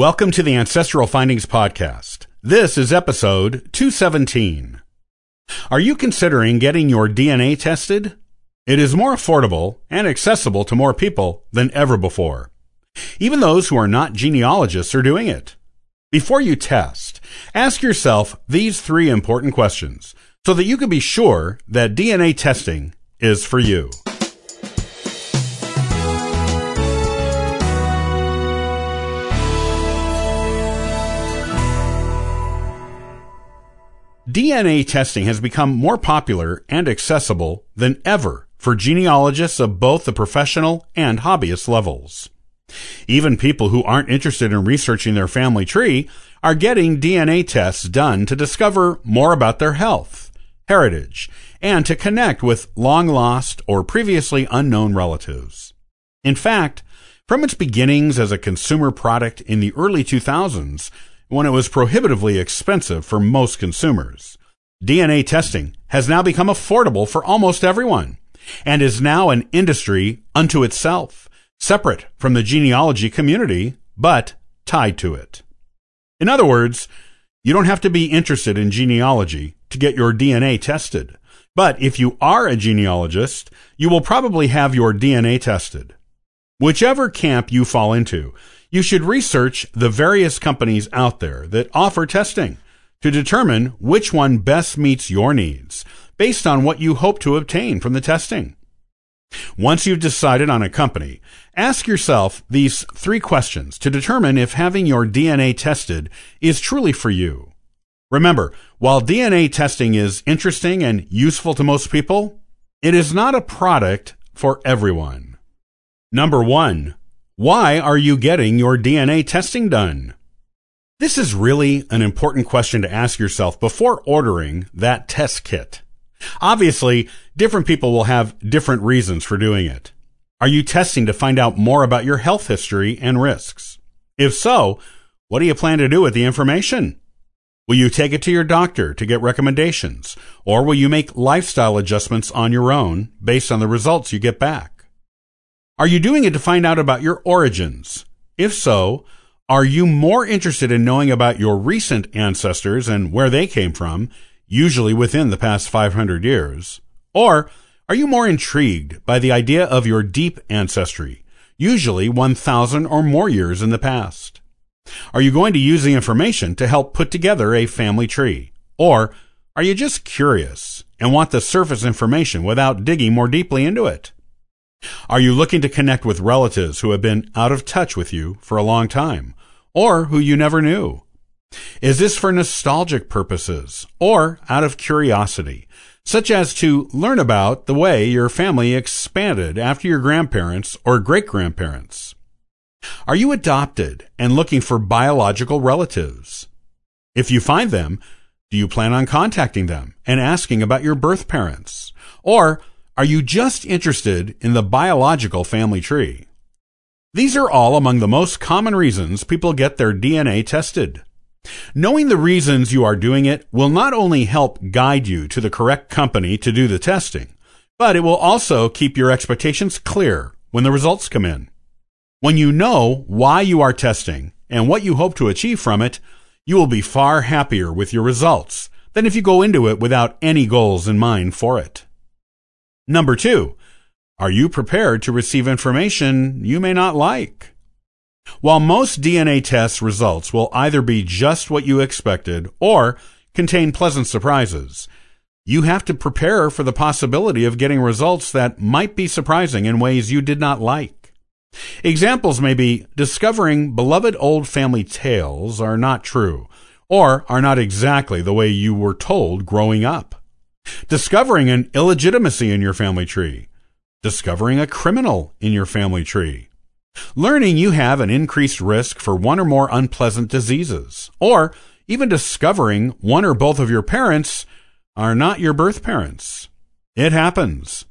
Welcome to the Ancestral Findings Podcast. This is episode 217. Are you considering getting your DNA tested? It is more affordable and accessible to more people than ever before. Even those who are not genealogists are doing it. Before you test, ask yourself these three important questions so that you can be sure that DNA testing is for you. DNA testing has become more popular and accessible than ever for genealogists of both the professional and hobbyist levels. Even people who aren't interested in researching their family tree are getting DNA tests done to discover more about their health, heritage, and to connect with long lost or previously unknown relatives. In fact, from its beginnings as a consumer product in the early 2000s, when it was prohibitively expensive for most consumers. DNA testing has now become affordable for almost everyone and is now an industry unto itself, separate from the genealogy community, but tied to it. In other words, you don't have to be interested in genealogy to get your DNA tested. But if you are a genealogist, you will probably have your DNA tested. Whichever camp you fall into, you should research the various companies out there that offer testing to determine which one best meets your needs based on what you hope to obtain from the testing. Once you've decided on a company, ask yourself these three questions to determine if having your DNA tested is truly for you. Remember, while DNA testing is interesting and useful to most people, it is not a product for everyone. Number one, why are you getting your DNA testing done? This is really an important question to ask yourself before ordering that test kit. Obviously, different people will have different reasons for doing it. Are you testing to find out more about your health history and risks? If so, what do you plan to do with the information? Will you take it to your doctor to get recommendations, or will you make lifestyle adjustments on your own based on the results you get back? Are you doing it to find out about your origins? If so, are you more interested in knowing about your recent ancestors and where they came from, usually within the past 500 years? Or are you more intrigued by the idea of your deep ancestry, usually 1,000 or more years in the past? Are you going to use the information to help put together a family tree? Or are you just curious and want the surface information without digging more deeply into it? Are you looking to connect with relatives who have been out of touch with you for a long time or who you never knew? Is this for nostalgic purposes or out of curiosity, such as to learn about the way your family expanded after your grandparents or great grandparents? Are you adopted and looking for biological relatives? If you find them, do you plan on contacting them and asking about your birth parents? Or are you just interested in the biological family tree? These are all among the most common reasons people get their DNA tested. Knowing the reasons you are doing it will not only help guide you to the correct company to do the testing, but it will also keep your expectations clear when the results come in. When you know why you are testing and what you hope to achieve from it, you will be far happier with your results than if you go into it without any goals in mind for it. Number two, are you prepared to receive information you may not like? While most DNA test results will either be just what you expected or contain pleasant surprises, you have to prepare for the possibility of getting results that might be surprising in ways you did not like. Examples may be discovering beloved old family tales are not true or are not exactly the way you were told growing up discovering an illegitimacy in your family tree, discovering a criminal in your family tree, learning you have an increased risk for one or more unpleasant diseases, or even discovering one or both of your parents are not your birth parents. It happens.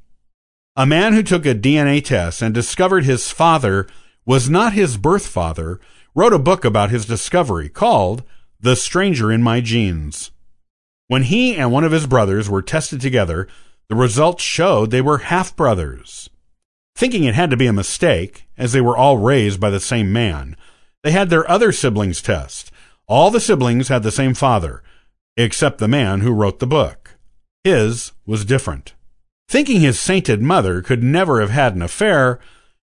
A man who took a DNA test and discovered his father was not his birth father wrote a book about his discovery called The Stranger in My Genes. When he and one of his brothers were tested together, the results showed they were half brothers. Thinking it had to be a mistake, as they were all raised by the same man, They had their other siblings test. All the siblings had the same father, except the man who wrote the book. His was different. Thinking his sainted mother could never have had an affair,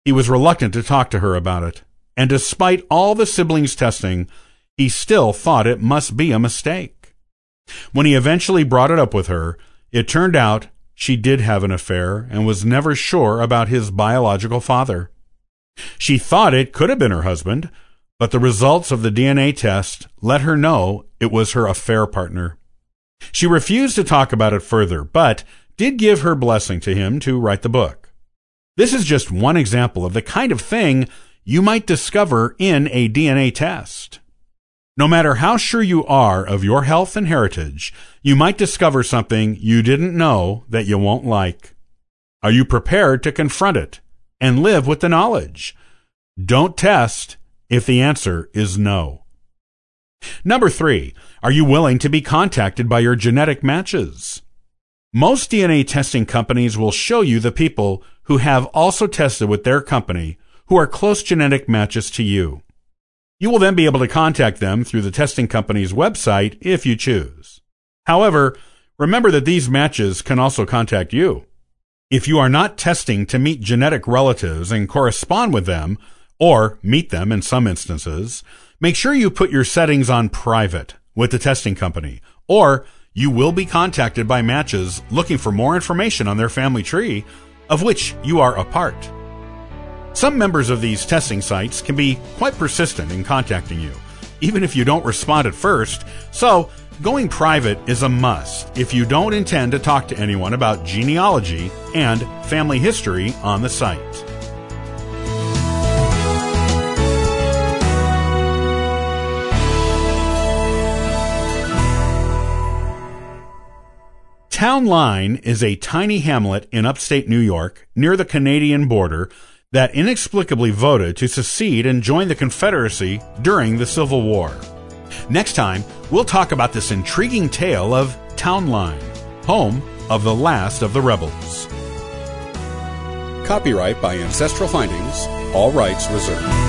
he was reluctant to talk to her about it. And despite all the siblings' testing, he still thought it must be a mistake. When he eventually brought it up with her, it turned out she did have an affair and was never sure about his biological father. She thought it could have been her husband, but the results of the DNA test let her know it was her affair partner. She refused to talk about it further, but did give her blessing to him to write the book. This is just one example of the kind of thing you might discover in a DNA test. No matter how sure you are of your health and heritage, you might discover something you didn't know that you won't like. Are you prepared to confront it and live with the knowledge? Don't test if the answer is no. Number three, are you willing to be contacted by your genetic matches? Most DNA testing companies will show you the people who have also tested with their company who are close genetic matches to you. You will then be able to contact them through the testing company's website if you choose. However, remember that these matches can also contact you. If you are not testing to meet genetic relatives and correspond with them, or meet them in some instances, make sure you put your settings on private with the testing company, or you will be contacted by matches looking for more information on their family tree, of which you are a part. Some members of these testing sites can be quite persistent in contacting you, even if you don't respond at first, so going private is a must if you don't intend to talk to anyone about genealogy and family history on the site. Town Line is a tiny hamlet in upstate New York near the Canadian border that inexplicably voted to secede and join the Confederacy during the Civil War. Next time, we'll talk about this intriguing tale of Townline, home of the last of the rebels. Copyright by Ancestral Findings, all rights reserved.